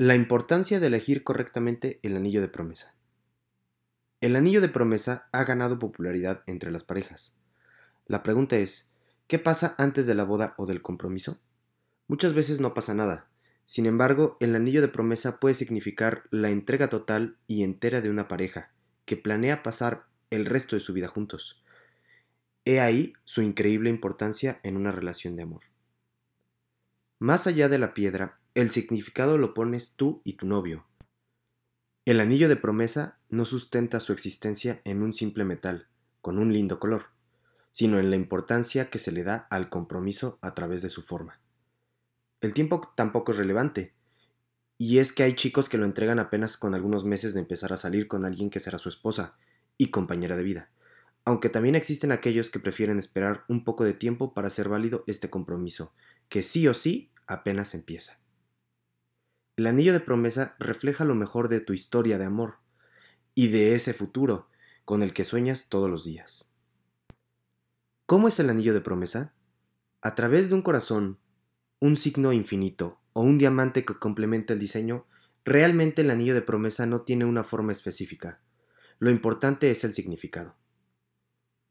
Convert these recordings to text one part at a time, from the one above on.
La importancia de elegir correctamente el anillo de promesa. El anillo de promesa ha ganado popularidad entre las parejas. La pregunta es, ¿qué pasa antes de la boda o del compromiso? Muchas veces no pasa nada. Sin embargo, el anillo de promesa puede significar la entrega total y entera de una pareja, que planea pasar el resto de su vida juntos. He ahí su increíble importancia en una relación de amor. Más allá de la piedra el significado lo pones tú y tu novio. El anillo de promesa no sustenta su existencia en un simple metal, con un lindo color, sino en la importancia que se le da al compromiso a través de su forma. El tiempo tampoco es relevante, y es que hay chicos que lo entregan apenas con algunos meses de empezar a salir con alguien que será su esposa y compañera de vida, aunque también existen aquellos que prefieren esperar un poco de tiempo para hacer válido este compromiso, que sí o sí apenas empieza. El anillo de promesa refleja lo mejor de tu historia de amor y de ese futuro con el que sueñas todos los días. ¿Cómo es el anillo de promesa? A través de un corazón, un signo infinito o un diamante que complementa el diseño, realmente el anillo de promesa no tiene una forma específica. Lo importante es el significado.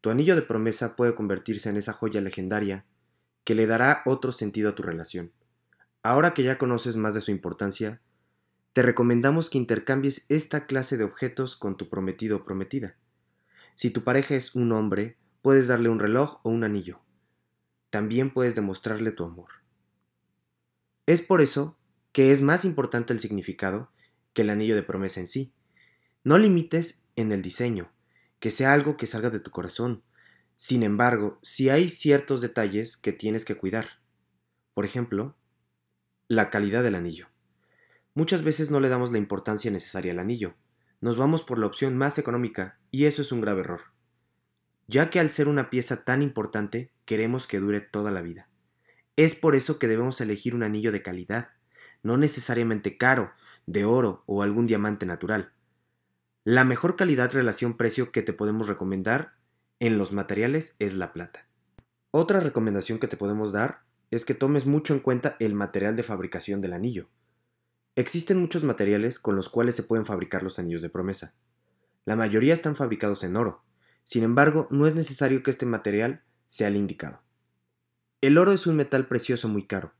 Tu anillo de promesa puede convertirse en esa joya legendaria que le dará otro sentido a tu relación. Ahora que ya conoces más de su importancia, te recomendamos que intercambies esta clase de objetos con tu prometido o prometida. Si tu pareja es un hombre, puedes darle un reloj o un anillo. También puedes demostrarle tu amor. Es por eso que es más importante el significado que el anillo de promesa en sí. No limites en el diseño, que sea algo que salga de tu corazón. Sin embargo, si hay ciertos detalles que tienes que cuidar. Por ejemplo, la calidad del anillo. Muchas veces no le damos la importancia necesaria al anillo. Nos vamos por la opción más económica y eso es un grave error. Ya que al ser una pieza tan importante, queremos que dure toda la vida. Es por eso que debemos elegir un anillo de calidad, no necesariamente caro, de oro o algún diamante natural. La mejor calidad relación-precio que te podemos recomendar en los materiales es la plata. Otra recomendación que te podemos dar es que tomes mucho en cuenta el material de fabricación del anillo. Existen muchos materiales con los cuales se pueden fabricar los anillos de promesa. La mayoría están fabricados en oro, sin embargo no es necesario que este material sea el indicado. El oro es un metal precioso muy caro.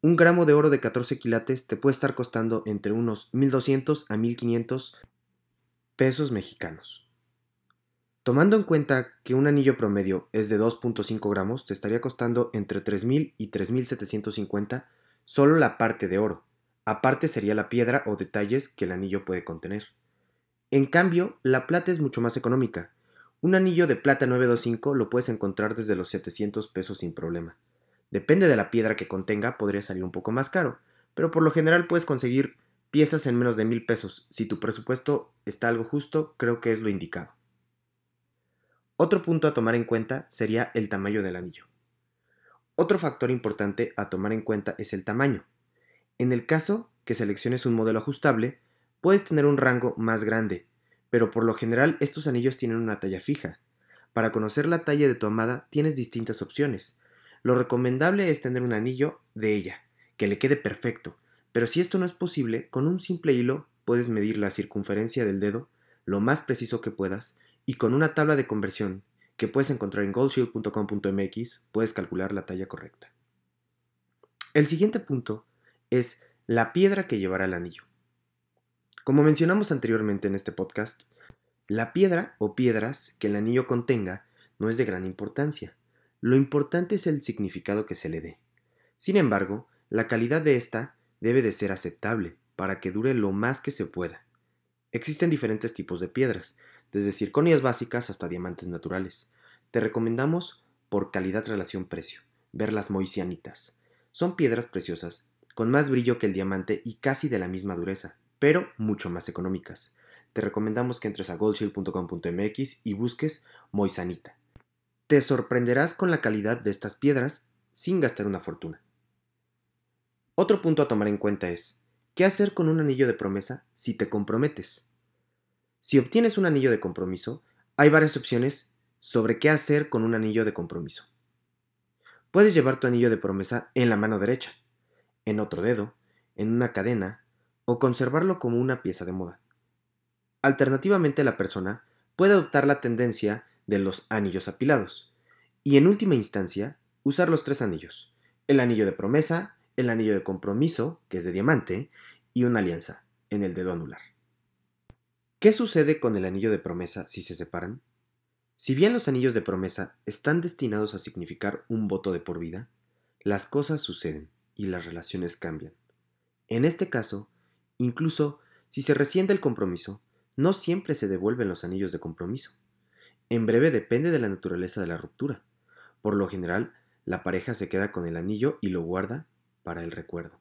Un gramo de oro de 14 quilates te puede estar costando entre unos 1.200 a 1.500 pesos mexicanos. Tomando en cuenta que un anillo promedio es de 2.5 gramos, te estaría costando entre 3.000 y 3.750 solo la parte de oro. Aparte sería la piedra o detalles que el anillo puede contener. En cambio, la plata es mucho más económica. Un anillo de plata 925 lo puedes encontrar desde los 700 pesos sin problema. Depende de la piedra que contenga, podría salir un poco más caro, pero por lo general puedes conseguir piezas en menos de mil pesos. Si tu presupuesto está algo justo, creo que es lo indicado. Otro punto a tomar en cuenta sería el tamaño del anillo. Otro factor importante a tomar en cuenta es el tamaño. En el caso que selecciones un modelo ajustable, puedes tener un rango más grande, pero por lo general estos anillos tienen una talla fija. Para conocer la talla de tu amada tienes distintas opciones. Lo recomendable es tener un anillo de ella, que le quede perfecto, pero si esto no es posible, con un simple hilo puedes medir la circunferencia del dedo lo más preciso que puedas y con una tabla de conversión que puedes encontrar en goldshield.com.mx puedes calcular la talla correcta. El siguiente punto es la piedra que llevará el anillo. Como mencionamos anteriormente en este podcast, la piedra o piedras que el anillo contenga no es de gran importancia. Lo importante es el significado que se le dé. Sin embargo, la calidad de esta debe de ser aceptable para que dure lo más que se pueda. Existen diferentes tipos de piedras, desde circonias básicas hasta diamantes naturales. Te recomendamos, por calidad-relación-precio, ver las moisianitas. Son piedras preciosas, con más brillo que el diamante y casi de la misma dureza, pero mucho más económicas. Te recomendamos que entres a goldshield.com.mx y busques moisanita. Te sorprenderás con la calidad de estas piedras sin gastar una fortuna. Otro punto a tomar en cuenta es, ¿qué hacer con un anillo de promesa si te comprometes? Si obtienes un anillo de compromiso, hay varias opciones sobre qué hacer con un anillo de compromiso. Puedes llevar tu anillo de promesa en la mano derecha, en otro dedo, en una cadena o conservarlo como una pieza de moda. Alternativamente, la persona puede adoptar la tendencia de los anillos apilados y, en última instancia, usar los tres anillos, el anillo de promesa, el anillo de compromiso, que es de diamante, y una alianza, en el dedo anular. ¿Qué sucede con el anillo de promesa si se separan? Si bien los anillos de promesa están destinados a significar un voto de por vida, las cosas suceden y las relaciones cambian. En este caso, incluso si se resiente el compromiso, no siempre se devuelven los anillos de compromiso. En breve depende de la naturaleza de la ruptura. Por lo general, la pareja se queda con el anillo y lo guarda para el recuerdo.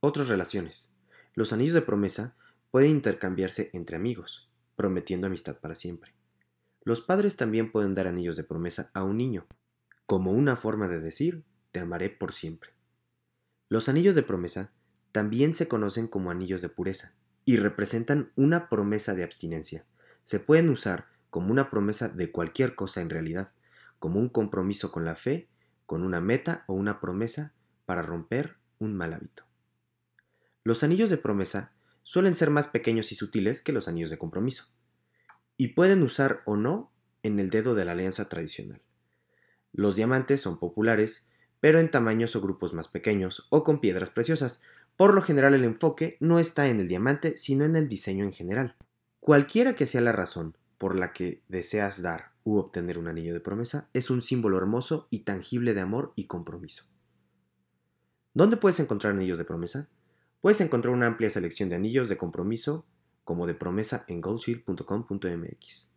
Otras relaciones. Los anillos de promesa pueden intercambiarse entre amigos, prometiendo amistad para siempre. Los padres también pueden dar anillos de promesa a un niño, como una forma de decir, te amaré por siempre. Los anillos de promesa también se conocen como anillos de pureza y representan una promesa de abstinencia. Se pueden usar como una promesa de cualquier cosa en realidad, como un compromiso con la fe, con una meta o una promesa para romper un mal hábito. Los anillos de promesa suelen ser más pequeños y sutiles que los anillos de compromiso, y pueden usar o no en el dedo de la alianza tradicional. Los diamantes son populares, pero en tamaños o grupos más pequeños o con piedras preciosas. Por lo general el enfoque no está en el diamante, sino en el diseño en general. Cualquiera que sea la razón por la que deseas dar u obtener un anillo de promesa, es un símbolo hermoso y tangible de amor y compromiso. ¿Dónde puedes encontrar anillos de promesa? Puedes encontrar una amplia selección de anillos de compromiso como de promesa en goldshield.com.mx.